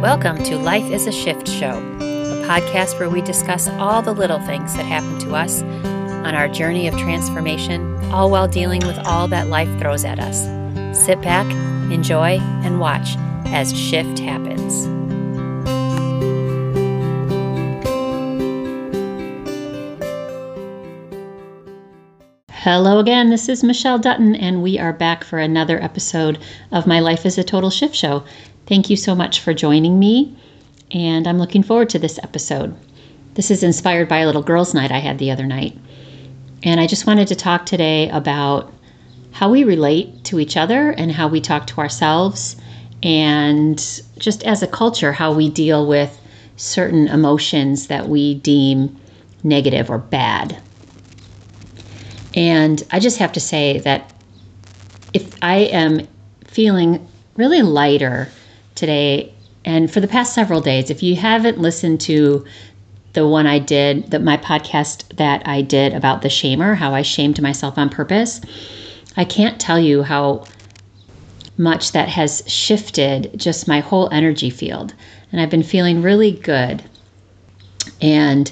Welcome to Life is a Shift Show, a podcast where we discuss all the little things that happen to us on our journey of transformation, all while dealing with all that life throws at us. Sit back, enjoy, and watch as shift happens. Hello again, this is Michelle Dutton, and we are back for another episode of My Life is a Total Shift Show. Thank you so much for joining me, and I'm looking forward to this episode. This is inspired by a little girls' night I had the other night. And I just wanted to talk today about how we relate to each other and how we talk to ourselves, and just as a culture, how we deal with certain emotions that we deem negative or bad. And I just have to say that if I am feeling really lighter today and for the past several days. If you haven't listened to the one I did, that my podcast that I did about the shamer, how I shamed myself on purpose, I can't tell you how much that has shifted just my whole energy field. And I've been feeling really good. And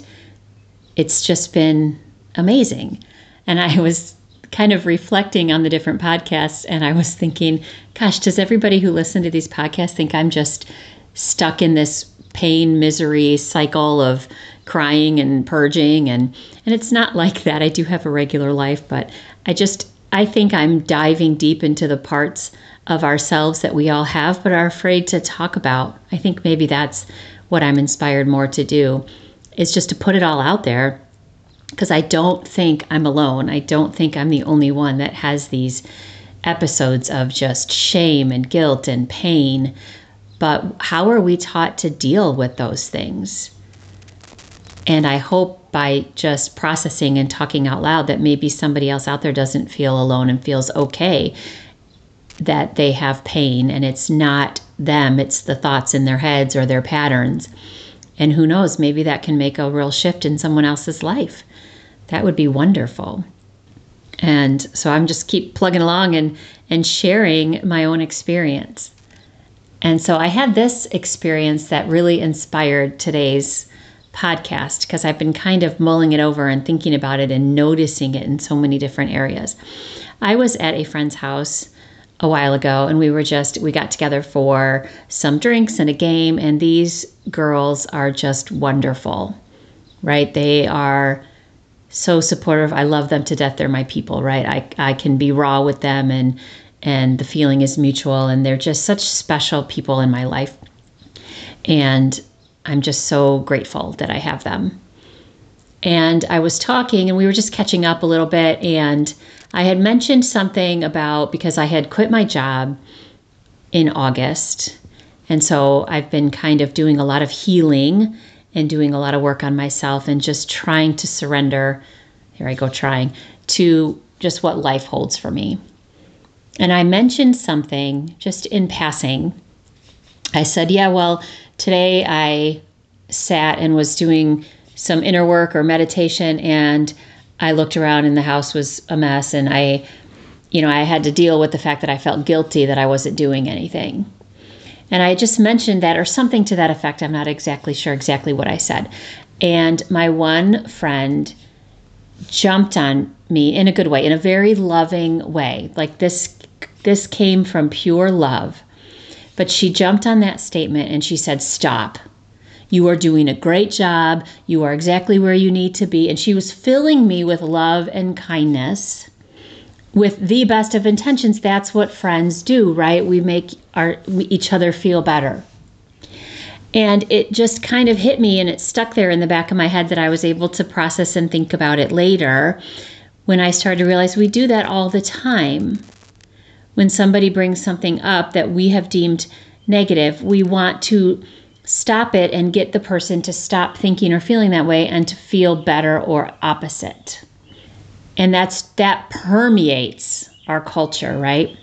it's just been amazing. And I was kind of reflecting on the different podcasts and I was thinking, gosh, does everybody who listen to these podcasts think I'm just stuck in this pain misery cycle of crying and purging and and it's not like that. I do have a regular life, but I just I think I'm diving deep into the parts of ourselves that we all have but are afraid to talk about. I think maybe that's what I'm inspired more to do is just to put it all out there because I don't think I'm alone. I don't think I'm the only one that has these episodes of just shame and guilt and pain. But how are we taught to deal with those things? And I hope by just processing and talking out loud that maybe somebody else out there doesn't feel alone and feels okay that they have pain and it's not them, it's the thoughts in their heads or their patterns. And who knows, maybe that can make a real shift in someone else's life. That would be wonderful. And so I'm just keep plugging along and and sharing my own experience. And so I had this experience that really inspired today's podcast because I've been kind of mulling it over and thinking about it and noticing it in so many different areas. I was at a friend's house a while ago and we were just we got together for some drinks and a game and these girls are just wonderful. Right? They are so supportive. I love them to death. They're my people, right? I, I can be raw with them and and the feeling is mutual and they're just such special people in my life. And I'm just so grateful that I have them. And I was talking and we were just catching up a little bit and I had mentioned something about because I had quit my job in August. And so I've been kind of doing a lot of healing and doing a lot of work on myself and just trying to surrender. Here I go, trying to just what life holds for me. And I mentioned something just in passing. I said, Yeah, well, today I sat and was doing some inner work or meditation, and I looked around and the house was a mess, and I, you know, I had to deal with the fact that I felt guilty that I wasn't doing anything. And I just mentioned that or something to that effect. I'm not exactly sure exactly what I said. And my one friend jumped on me in a good way, in a very loving way. Like this this came from pure love. But she jumped on that statement and she said, "Stop. You are doing a great job. You are exactly where you need to be." And she was filling me with love and kindness with the best of intentions that's what friends do right? We make our each other feel better. And it just kind of hit me and it stuck there in the back of my head that I was able to process and think about it later when I started to realize we do that all the time. When somebody brings something up that we have deemed negative, we want to stop it and get the person to stop thinking or feeling that way and to feel better or opposite and that's that permeates our culture right?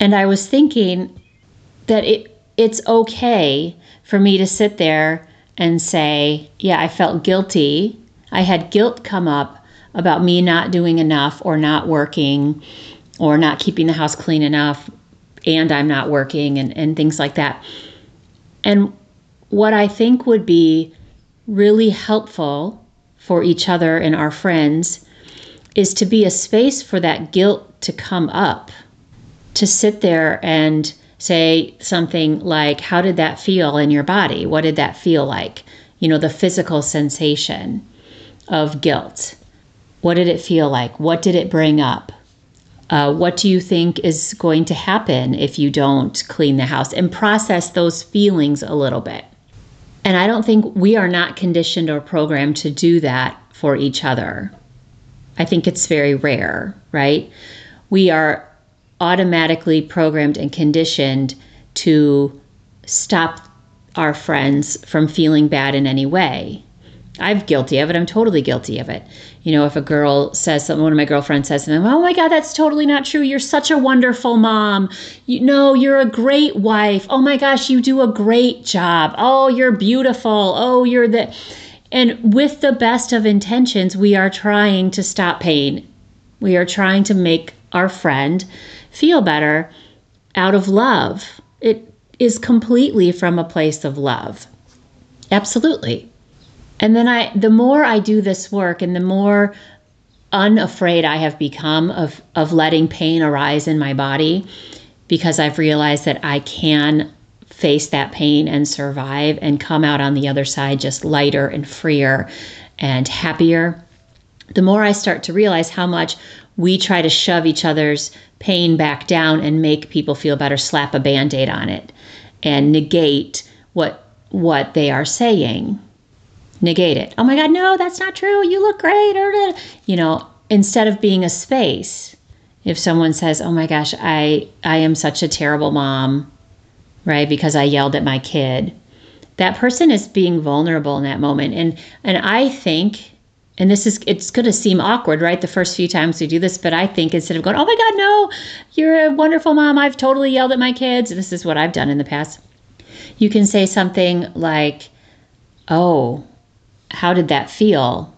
And i was thinking that it it's okay for me to sit there and say yeah i felt guilty. I had guilt come up about me not doing enough or not working or not keeping the house clean enough and i'm not working and, and things like that. And what I think would be really helpful for each other and our friends is to be a space for that guilt to come up, to sit there and say something like, How did that feel in your body? What did that feel like? You know, the physical sensation of guilt. What did it feel like? What did it bring up? Uh, what do you think is going to happen if you don't clean the house? And process those feelings a little bit. And I don't think we are not conditioned or programmed to do that for each other. I think it's very rare, right? We are automatically programmed and conditioned to stop our friends from feeling bad in any way. I'm guilty of it. I'm totally guilty of it. You know, if a girl says something, one of my girlfriends says something, oh my God, that's totally not true. You're such a wonderful mom. You know, you're a great wife. Oh my gosh, you do a great job. Oh, you're beautiful. Oh, you're the. And with the best of intentions, we are trying to stop pain. We are trying to make our friend feel better out of love. It is completely from a place of love. Absolutely. And then I the more I do this work and the more unafraid I have become of of letting pain arise in my body because I've realized that I can face that pain and survive and come out on the other side just lighter and freer and happier. The more I start to realize how much we try to shove each other's pain back down and make people feel better, slap a band-aid on it and negate what what they are saying negate it. Oh my God, no, that's not true. You look great. Or, you know, instead of being a space, if someone says, oh my gosh, I, I am such a terrible mom, right? Because I yelled at my kid. That person is being vulnerable in that moment. And, and I think, and this is, it's going to seem awkward, right? The first few times we do this, but I think instead of going, oh my God, no, you're a wonderful mom. I've totally yelled at my kids. This is what I've done in the past. You can say something like, oh, how did that feel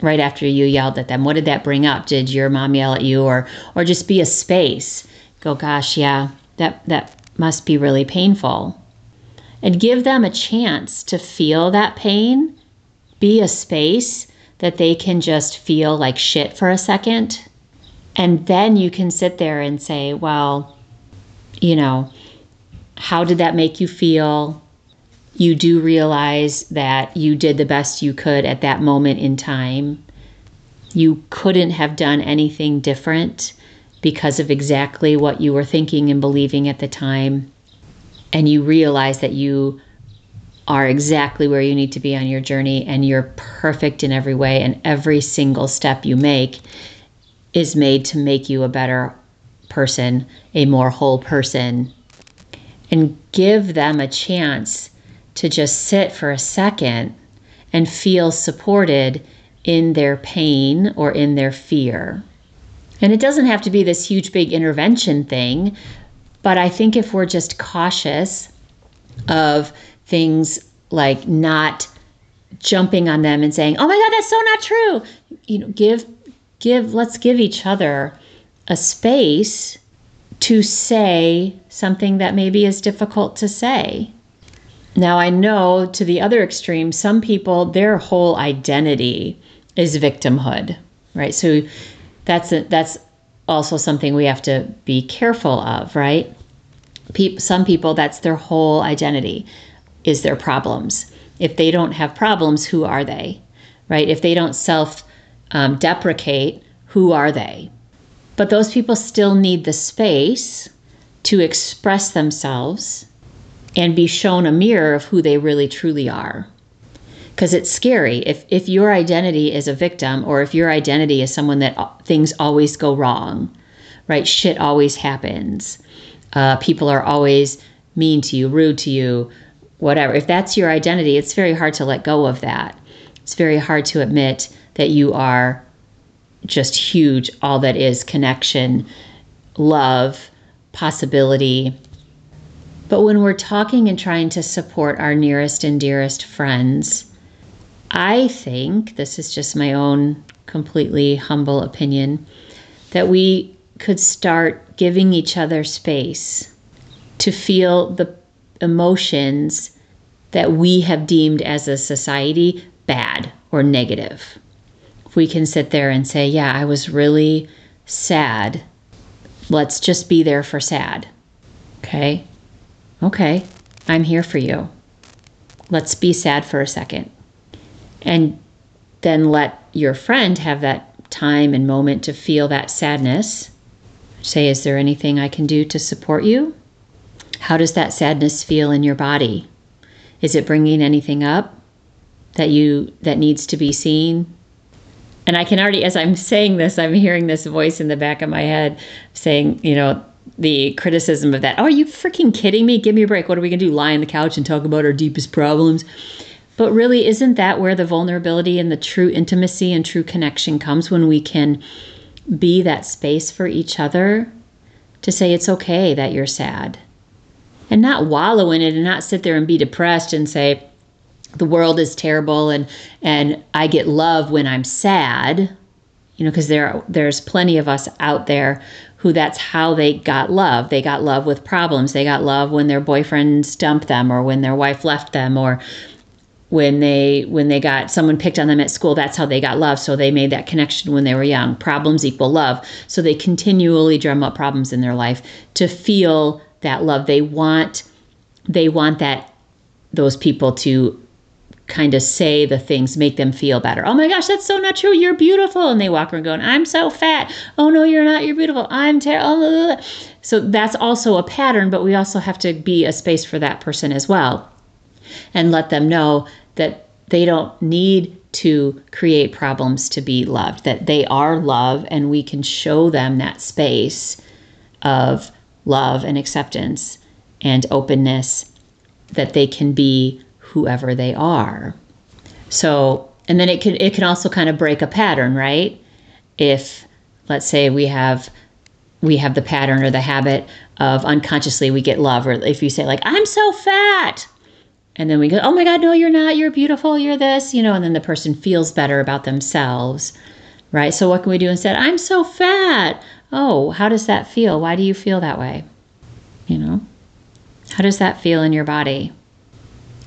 right after you yelled at them? What did that bring up? Did your mom yell at you or or just be a space? Go, gosh, yeah, that that must be really painful. And give them a chance to feel that pain. Be a space that they can just feel like shit for a second. And then you can sit there and say, well, you know, how did that make you feel? you do realize that you did the best you could at that moment in time. You couldn't have done anything different because of exactly what you were thinking and believing at the time. And you realize that you are exactly where you need to be on your journey and you're perfect in every way. And every single step you make is made to make you a better person, a more whole person. And give them a chance to just sit for a second and feel supported in their pain or in their fear. And it doesn't have to be this huge, big intervention thing, but I think if we're just cautious of things like not jumping on them and saying, "Oh my god, that's so not true." You know, give give let's give each other a space to say something that maybe is difficult to say. Now, I know to the other extreme, some people, their whole identity is victimhood, right? So that's a, that's also something we have to be careful of, right? Pe- some people, that's their whole identity, is their problems. If they don't have problems, who are they, right? If they don't self um, deprecate, who are they? But those people still need the space to express themselves and be shown a mirror of who they really truly are. Because it's scary if, if your identity is a victim or if your identity is someone that things always go wrong, right? Shit always happens. Uh, people are always mean to you, rude to you, whatever. If that's your identity, it's very hard to let go of that. It's very hard to admit that you are just huge, all that is connection, love, possibility, but when we're talking and trying to support our nearest and dearest friends, I think, this is just my own completely humble opinion, that we could start giving each other space to feel the emotions that we have deemed as a society bad or negative. If we can sit there and say, Yeah, I was really sad, let's just be there for sad. Okay? Okay, I'm here for you. Let's be sad for a second. And then let your friend have that time and moment to feel that sadness. Say, Is there anything I can do to support you? How does that sadness feel in your body? Is it bringing anything up that you that needs to be seen? And I can already as I'm saying this, I'm hearing this voice in the back of my head saying, you know, the criticism of that. Oh, are you freaking kidding me? Give me a break. What are we going to do? Lie on the couch and talk about our deepest problems? But really, isn't that where the vulnerability and the true intimacy and true connection comes when we can be that space for each other to say it's okay that you're sad? and not wallow in it and not sit there and be depressed and say the world is terrible and and I get love when I'm sad you know because there there's plenty of us out there who that's how they got love they got love with problems they got love when their boyfriend dumped them or when their wife left them or when they when they got someone picked on them at school that's how they got love so they made that connection when they were young problems equal love so they continually drum up problems in their life to feel that love. They want they want that those people to kind of say the things make them feel better. Oh my gosh, that's so not true. You're beautiful. And they walk around going, I'm so fat. Oh no, you're not. You're beautiful. I'm terrible. Oh, so that's also a pattern, but we also have to be a space for that person as well and let them know that they don't need to create problems to be loved, that they are love and we can show them that space of love and acceptance and openness that they can be whoever they are. So, and then it can it can also kind of break a pattern, right? If let's say we have we have the pattern or the habit of unconsciously we get love or if you say like I'm so fat and then we go, "Oh my god, no you're not. You're beautiful. You're this," you know, and then the person feels better about themselves. Right? So what can we do instead? I'm so fat. Oh, how does that feel? Why do you feel that way? You know? How does that feel in your body?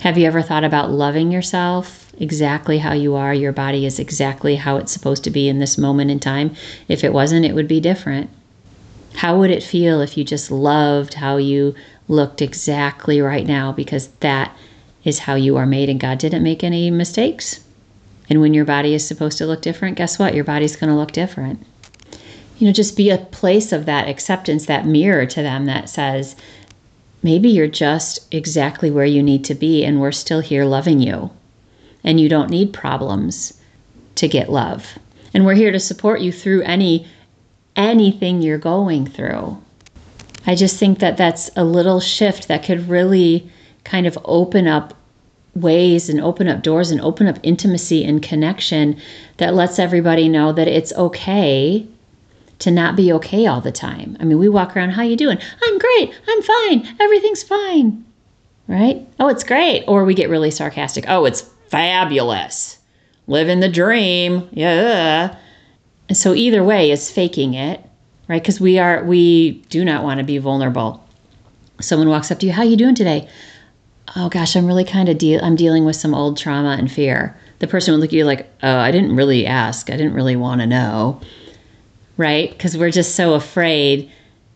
Have you ever thought about loving yourself exactly how you are? Your body is exactly how it's supposed to be in this moment in time. If it wasn't, it would be different. How would it feel if you just loved how you looked exactly right now? Because that is how you are made, and God didn't make any mistakes. And when your body is supposed to look different, guess what? Your body's going to look different you know, just be a place of that acceptance, that mirror to them that says, maybe you're just exactly where you need to be, and we're still here loving you. And you don't need problems to get love. And we're here to support you through any anything you're going through. I just think that that's a little shift that could really kind of open up ways and open up doors and open up intimacy and connection that lets everybody know that it's okay to not be okay all the time. I mean, we walk around, how you doing? I'm great. I'm fine. Everything's fine. Right? Oh, it's great. Or we get really sarcastic. Oh, it's fabulous. Living the dream. Yeah. So either way is faking it, right? Because we are we do not want to be vulnerable. Someone walks up to you, how you doing today? Oh gosh, I'm really kind of deal I'm dealing with some old trauma and fear. The person would look at you like, oh, I didn't really ask. I didn't really want to know right? Because we're just so afraid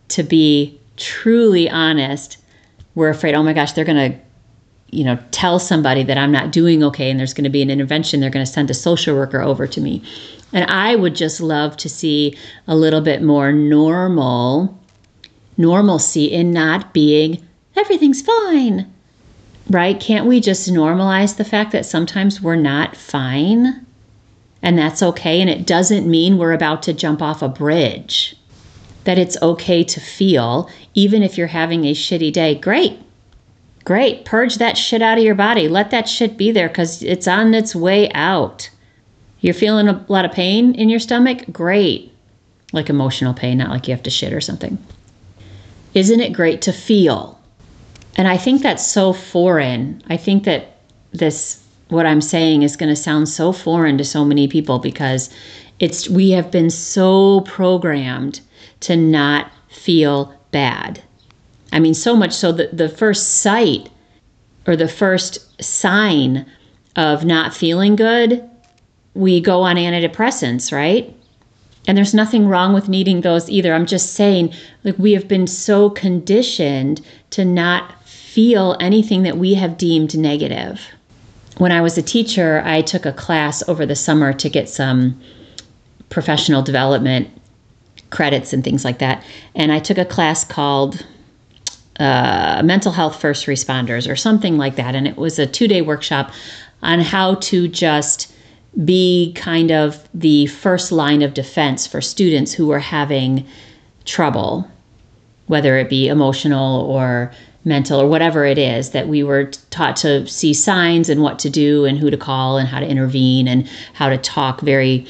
to be truly honest. We're afraid, oh my gosh, they're to, you know, tell somebody that I'm not doing okay and there's to be an intervention. They're to send a social worker over to me. And I would just love to see a little bit more normal normalcy in not being everything's fine. Right? Can't we just normalize the fact that sometimes we're not fine? and that's okay. And it doesn't mean we're about to jump off a bridge. That it's okay to feel, even if you're having a shitty day. Great. Great. Purge that shit out of your body. Let that shit be there because it's on its way out. You're feeling a lot of pain in your stomach? Great. Like emotional pain, not like you have to shit or something. Isn't it great to feel? And I think that's so foreign. I think that this what I'm saying is going to sound so foreign to so many people because it's we have been so programmed to not feel bad. I mean, so much so that the first sight or the first sign of not feeling good, we go on antidepressants, right? And there's nothing wrong with needing those either. I'm just saying, like, we have been so conditioned to not feel anything that we have deemed negative. When I was a teacher, I took a class over the summer to get some professional development credits and things like that. And I took a class called uh, Mental Health First Responders or something like that. And it was a two day workshop on how to just be kind of the first line of defense for students who are having trouble, whether it be emotional or mental or whatever it is that we were taught to see signs and what to do and who to call and how to intervene and how to talk very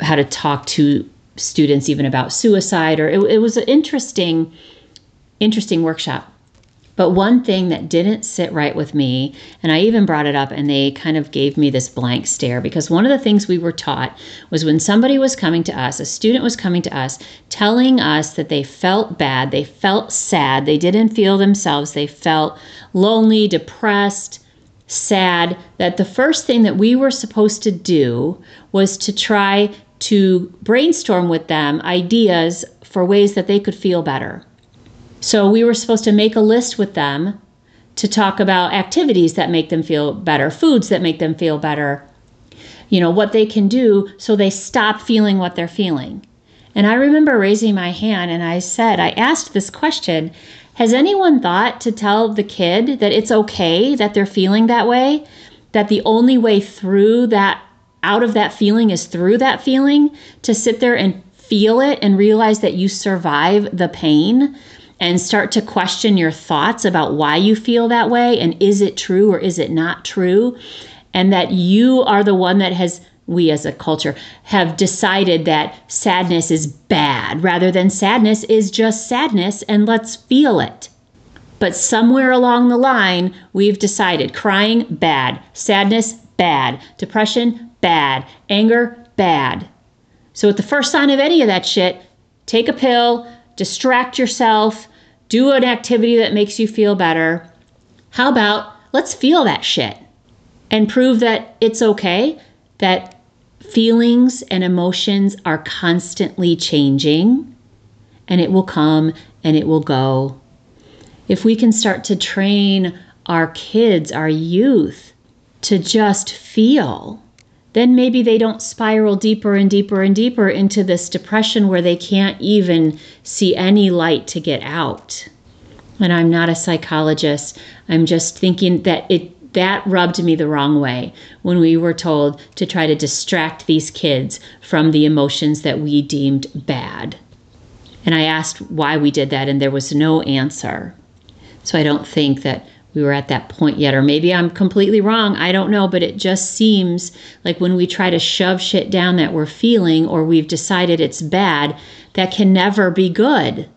how to talk to students even about suicide or it, it was an interesting interesting workshop but one thing that didn't sit right with me, and I even brought it up, and they kind of gave me this blank stare because one of the things we were taught was when somebody was coming to us, a student was coming to us, telling us that they felt bad, they felt sad, they didn't feel themselves, they felt lonely, depressed, sad, that the first thing that we were supposed to do was to try to brainstorm with them ideas for ways that they could feel better. So we were supposed to make a list with them to talk about activities that make them feel better, foods that make them feel better, you know, what they can do so they stop feeling what they're feeling. And I remember raising my hand and I said, I asked this question Has anyone thought to tell the kid that it's okay that they're feeling that way? That the only way through that, out of that feeling is through that feeling? To sit there and feel it and realize that you survive the pain? And start to question your thoughts about why you feel that way and is it true or is it not true? And that you are the one that has we as a culture have decided that sadness is bad rather than sadness is just sadness and let's feel it. But somewhere along the line we've decided crying bad. Sadness bad. Depression bad. Anger bad. So at the first sign of any of that shit take a pill distract yourself, do an activity that makes you feel better. How about let's feel that shit and prove that it's okay, that feelings and emotions are constantly changing and it will come and it will go. If we can start to train our kids, our youth, to just feel then maybe they don't spiral deeper and deeper and deeper into this depression where they can't even see any light to get out. And I'm not a psychologist. I'm just thinking that it that rubbed me the wrong way when we were told to try to distract these kids from the emotions that we deemed bad. And I asked why we did that, and there was no answer. So I don't think that we were at that point yet. Or maybe I'm completely wrong. I don't know. But it just seems like when we try to shove shit down that we're feeling or we've decided it's bad, that can never be good.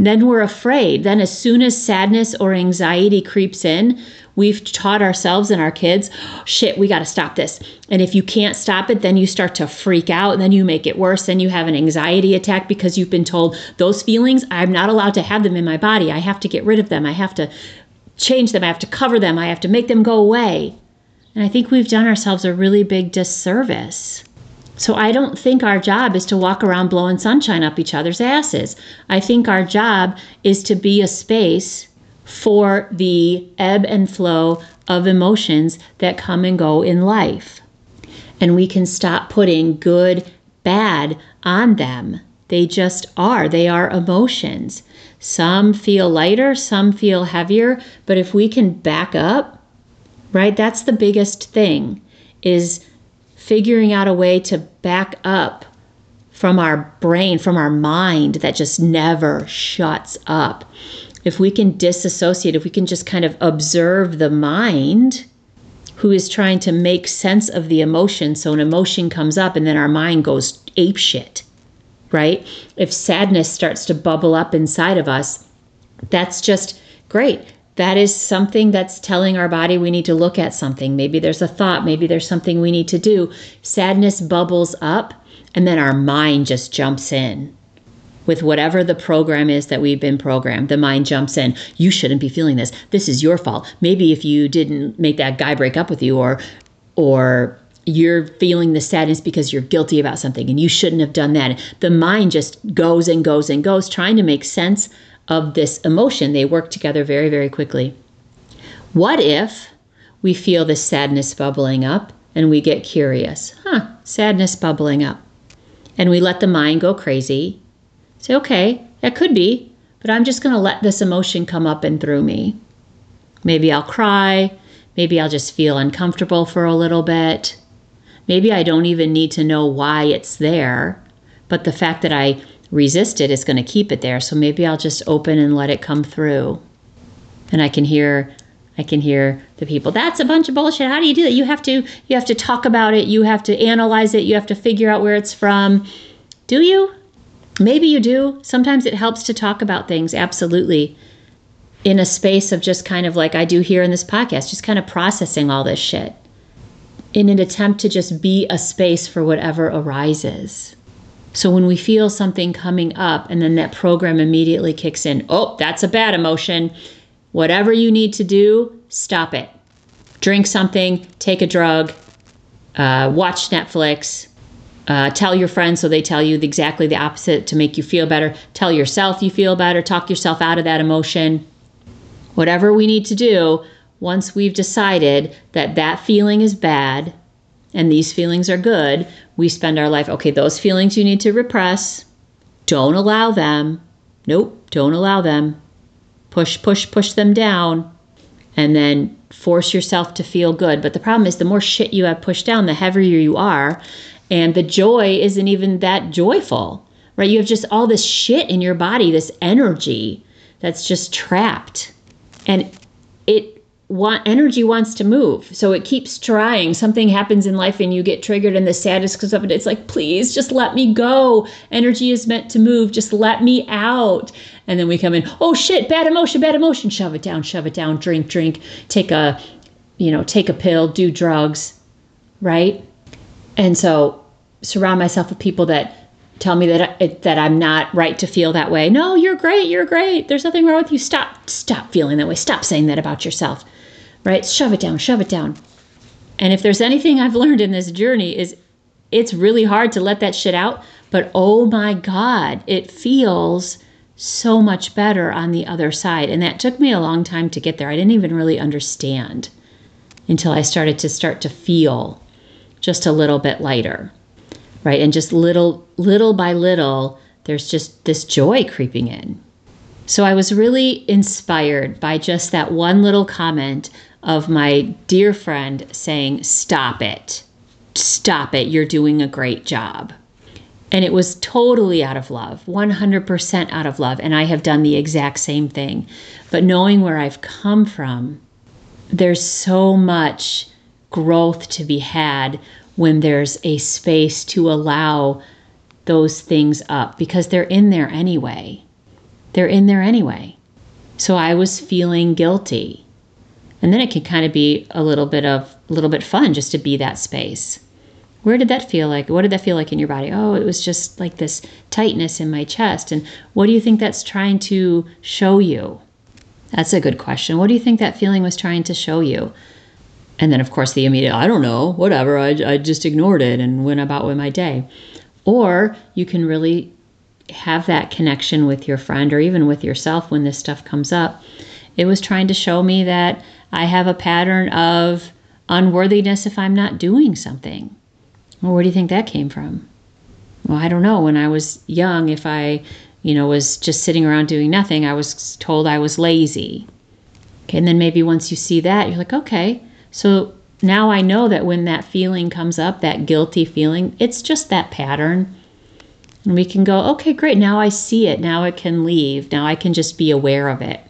Then we're afraid. Then, as soon as sadness or anxiety creeps in, we've taught ourselves and our kids, oh, shit, we got to stop this. And if you can't stop it, then you start to freak out and then you make it worse. Then you have an anxiety attack because you've been told those feelings, I'm not allowed to have them in my body. I have to get rid of them. I have to change them, I have to cover them, I have to make them go away. And I think we've done ourselves a really big disservice. So I don't think our job is to walk around blowing sunshine up each other's asses. I think our job is to be a space for the ebb and flow of emotions that come and go in life. And we can stop putting good, bad on them. They just are. They are emotions. Some feel lighter, some feel heavier, but if we can back up, right? That's the biggest thing is figuring out a way to back up from our brain, from our mind that just never shuts up. If we can disassociate, if we can just kind of observe the mind who is trying to make sense of the emotion. So an emotion comes up and then our mind goes ape shit right? If sadness starts to bubble up inside of us, that's just great. That is something that's telling our body we need to look at something. Maybe there's a thought, maybe there's something we need to do. Sadness bubbles up, and then our mind just jumps in. with whatever the program is that we've been programmed. The mind jumps in. You shouldn't be feeling this. This is your fault. Maybe if you didn't make that guy break up with you or or you're feeling the sadness because you're guilty about something and you shouldn't have done that. The mind just goes and goes and goes trying to make sense of this emotion. They work together very, very quickly. What if we feel this sadness bubbling up and we get curious? Huh, sadness bubbling up. And we let the mind go crazy. Say, okay, that could be, but I'm just going to let this emotion come up and through me. Maybe I'll cry. Maybe I'll just feel uncomfortable for a little bit. Maybe I don't even need to know why it's there, but the fact that I resist it is going to keep it there. So maybe I'll just open and let it come through. And I can hear I can hear the people, that's a bunch of bullshit. How do you do that? You have to you have to talk about it, you have to analyze it, you have to figure out where it's from. Do you? Maybe you do. Sometimes it helps to talk about things, absolutely. In a space of just kind of like I do here in this podcast, just kind of processing all this shit in an attempt to just be a space for whatever arises. So when we feel something coming up and then that program immediately kicks in, oh, that's a bad emotion. Whatever you need to do, stop it. Drink something, take a drug, uh, watch Netflix, uh, tell your friends so they tell you exactly the opposite to make you feel better. Tell yourself you feel better, talk yourself out of that emotion. Whatever we need to do, once we've decided that that feeling is bad and these feelings are good, we spend our life, okay, those feelings you need to repress. Don't allow them. Nope, don't allow them. Push, push, push them down. And then force yourself to feel good. But the problem is, the more shit you have pushed down, the heavier you are. And the joy isn't even that joyful, right? You have just all this shit in your body, this energy that's just trapped. And it want energy wants to move so it keeps trying something happens in life and you get triggered and the saddest because of it it's like please just let me go energy is meant to move just let me out and then we come in oh shit bad emotion bad emotion shove it down shove it down drink drink take a you know take a pill do drugs right and so surround myself with people that tell me that I, that I'm not right to feel that way. No, you're great. You're great. There's nothing wrong with you. Stop stop feeling that way. Stop saying that about yourself right? Shove it down, shove it down. And if there's anything I've learned in this journey is it's really hard to let that shit out, but oh my god, it feels so much better on the other side. And that took me a long time to get there. I didn't even really understand until I started to start to feel just a little bit lighter. Right? And just little little by little there's just this joy creeping in. So I was really inspired by just that one little comment of my dear friend saying, Stop it. Stop it. You're doing a great job. And it was totally out of love, 100% out of love. And I have done the exact same thing. But knowing where I've come from, there's so much growth to be had when there's a space to allow those things up because they're in there anyway. They're in there anyway. So I was feeling guilty and then it can kind of be a little bit of a little bit fun just to be that space. Where did that feel like? What did that feel like in your body? Oh, it was just like this tightness in my chest. And what do you think that's trying to show you? That's a good question. What do you think that feeling was trying to show you? And then, of course, the immediate, I don't know, whatever, I, I just ignored it and went about with my day. Or you can really have that connection with your friend or even with yourself when this stuff comes up. It was trying to show me that I have a pattern of unworthiness if I'm not doing something. Well, where do you think that came from? Well, I don't know. When I was young, if I, you know, was just sitting around doing nothing, I was told I was lazy. Okay, and then maybe once you see that, you're like, okay, so now I know that when that feeling comes up, that guilty feeling, it's just that pattern. And we can go, okay, great, now I see it. Now it can leave. Now I can just be aware of it.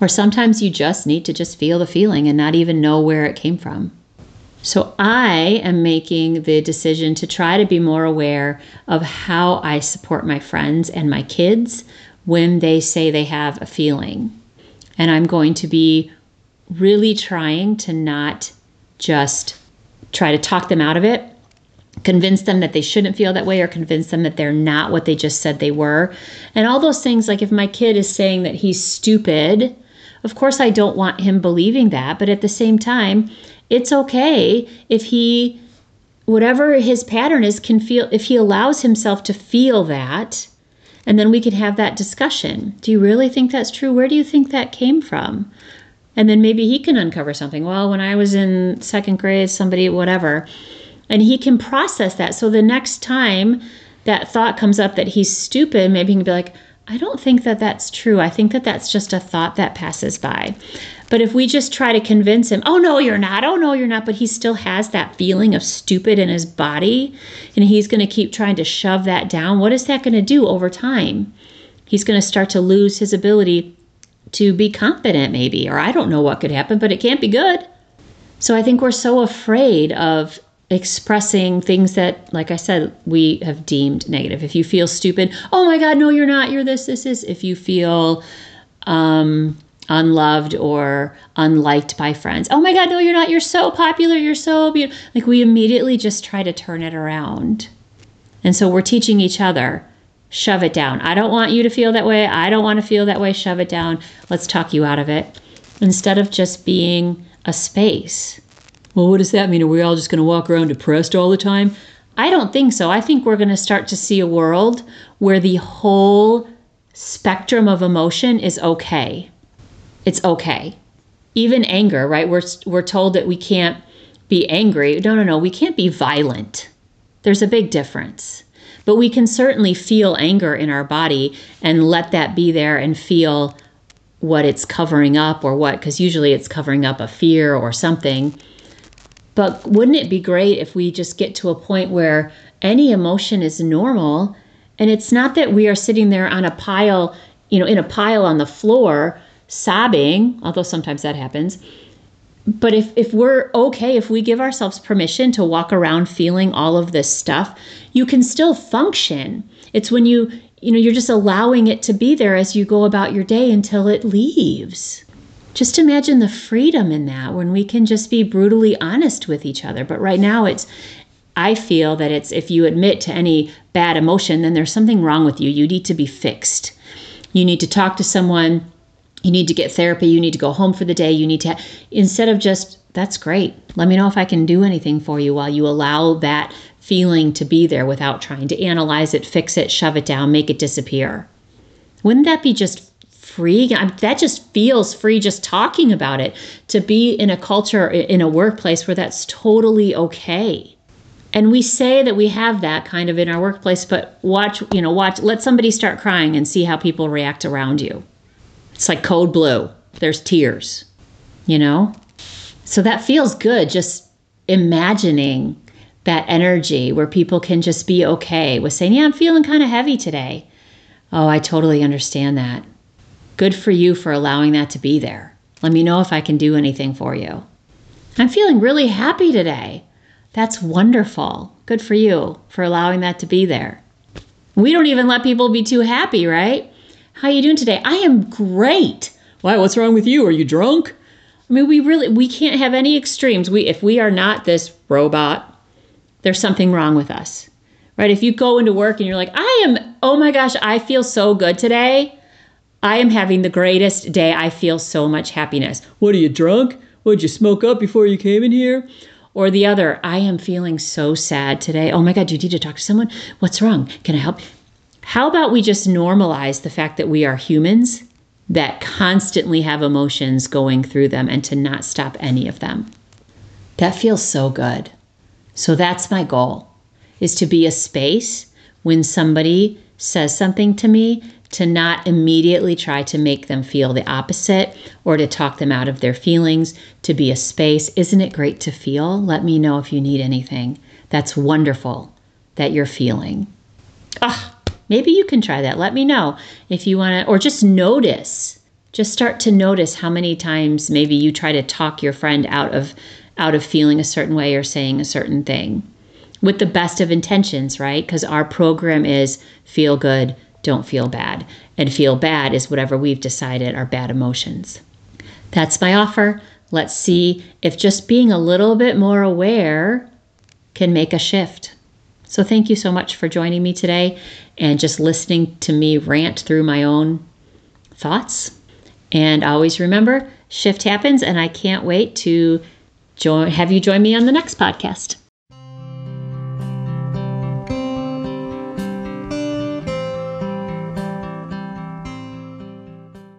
Or sometimes you just need to just feel the feeling and not even know where it came from. So I am making the decision to try to be more aware of how I support my friends and my kids when they say they have a feeling. And I'm going to be really trying to not just try to talk them out of it, convince them that they shouldn't feel that way or convince them that they're not what they just said they were. And all those things, like if my kid is saying that he's stupid, of course I don't want him believing that. But at the same time, it's okay if he, whatever his pattern is, can feel, if he allows himself to feel that. And then we can have that discussion. Do you really think that's true? Where do you think that came from? And then maybe he can uncover something. Well, when I was in second grade, somebody, whatever and he can process that. So the next time that thought comes up that he's stupid, maybe he can be like, I don't think that that's true. I think that that's just a thought that passes by. But if we just try to convince him, oh no, you're not, oh no, you're not, but he still has that feeling of stupid in his body, and he's going to keep trying to shove that down, what is that going to do over time? He's going to start to lose his ability to be confident, maybe, or I don't know what could happen, but it can't be good. So I think we're so afraid of expressing things that, like I said, we have deemed negative. If you feel stupid, oh my God, no, you're not. You're this, this, this. If you feel um, unloved or unliked by friends, oh my God, no, you're not. You're so popular. You're so beautiful. Like we immediately just try to turn it around. And so we're teaching each other shove it down. I don't want you to feel that way. I don't want to feel that way. Shove it down. Let's talk you out of it. Instead of just being a space well, what does that mean? Are we all just going to walk around depressed all the time? I don't think so. I think we're going to start to see a world where the whole spectrum of emotion is okay. It's okay. Even anger, right? We're we're told that we can't be angry. No, no, no. We can't be violent. There's a big difference. But we can certainly feel anger in our body and let that be there and feel what it's covering up or what because usually it's covering up a fear or something but wouldn't it be great if we just get to a point where any emotion is normal and it's not that we are sitting there on a pile, you know, in a pile on the floor sobbing, although sometimes that happens. But if, if we're okay, if we give ourselves permission to walk around feeling all of this stuff, you can still function. It's when you, you know, you're just allowing it to be there as you go about your day until it leaves just imagine the freedom in that when we can just be brutally honest with each other. But right now, it's, I feel that it's if you admit to any bad emotion, then there's something wrong with you. You need to be fixed. You need to talk to someone. You need to get therapy. You need to go home for the day. You need to, instead of just, that's great. Let me know if I can do anything for you while you allow that feeling to be there without trying to analyze it, fix it, shove it down, make it disappear. Wouldn't that be just free. That just feels free just talking about it. To be in a culture, in a workplace where that's totally okay. And we say that we have that kind of in our workplace, but watch, you know, watch, let somebody start crying and see how people react around you. It's like code blue. There's tears, you know? So that feels good just imagining that energy where people can just be okay with saying, Yeah, I'm feeling kind of heavy today. Oh, I totally understand that. Good for you for allowing that to be there. Let me know if I can do anything for you. I'm feeling really happy today. That's wonderful. Good for you for allowing that to be there. We don't even let people be too happy, right? How are you doing today? I am great. Why? What's wrong with you? Are you drunk? I mean, we really we can't have any extremes. We if we are not this robot, there's something wrong with us. Right? If you go into work and you're like, "I am oh my gosh, I feel so good today." I am having the greatest day. I feel so much happiness. What are you drunk? Would you smoke up before you came in here? Or the other, I am feeling so sad today. Oh my God, you need to talk to someone? What's wrong? Can I help? How about we just normalize the fact that we are humans that constantly have emotions going through them and to not stop any of them? That feels so good. So that's my goal is to be a space when somebody says something to me to not immediately try to make them feel the opposite or to talk them out of their feelings, to be a space. Isn't it great to feel? Let me know if you need anything. That's wonderful that you're feeling. Ah, maybe you can try that. Let me know if you want to, or just notice. Just start to notice how many times maybe you try to talk your friend out of out of feeling a certain way or saying a certain thing with the best of intentions, right? Because our program is feel good, don't feel bad. And feel bad is whatever we've decided are bad emotions. That's my offer. Let's see if just being a little bit more aware can make a shift. So thank you so much for joining me today and just listening to me rant through my own thoughts. And always remember, shift happens, and I can't wait to join, have you join me on the next podcast.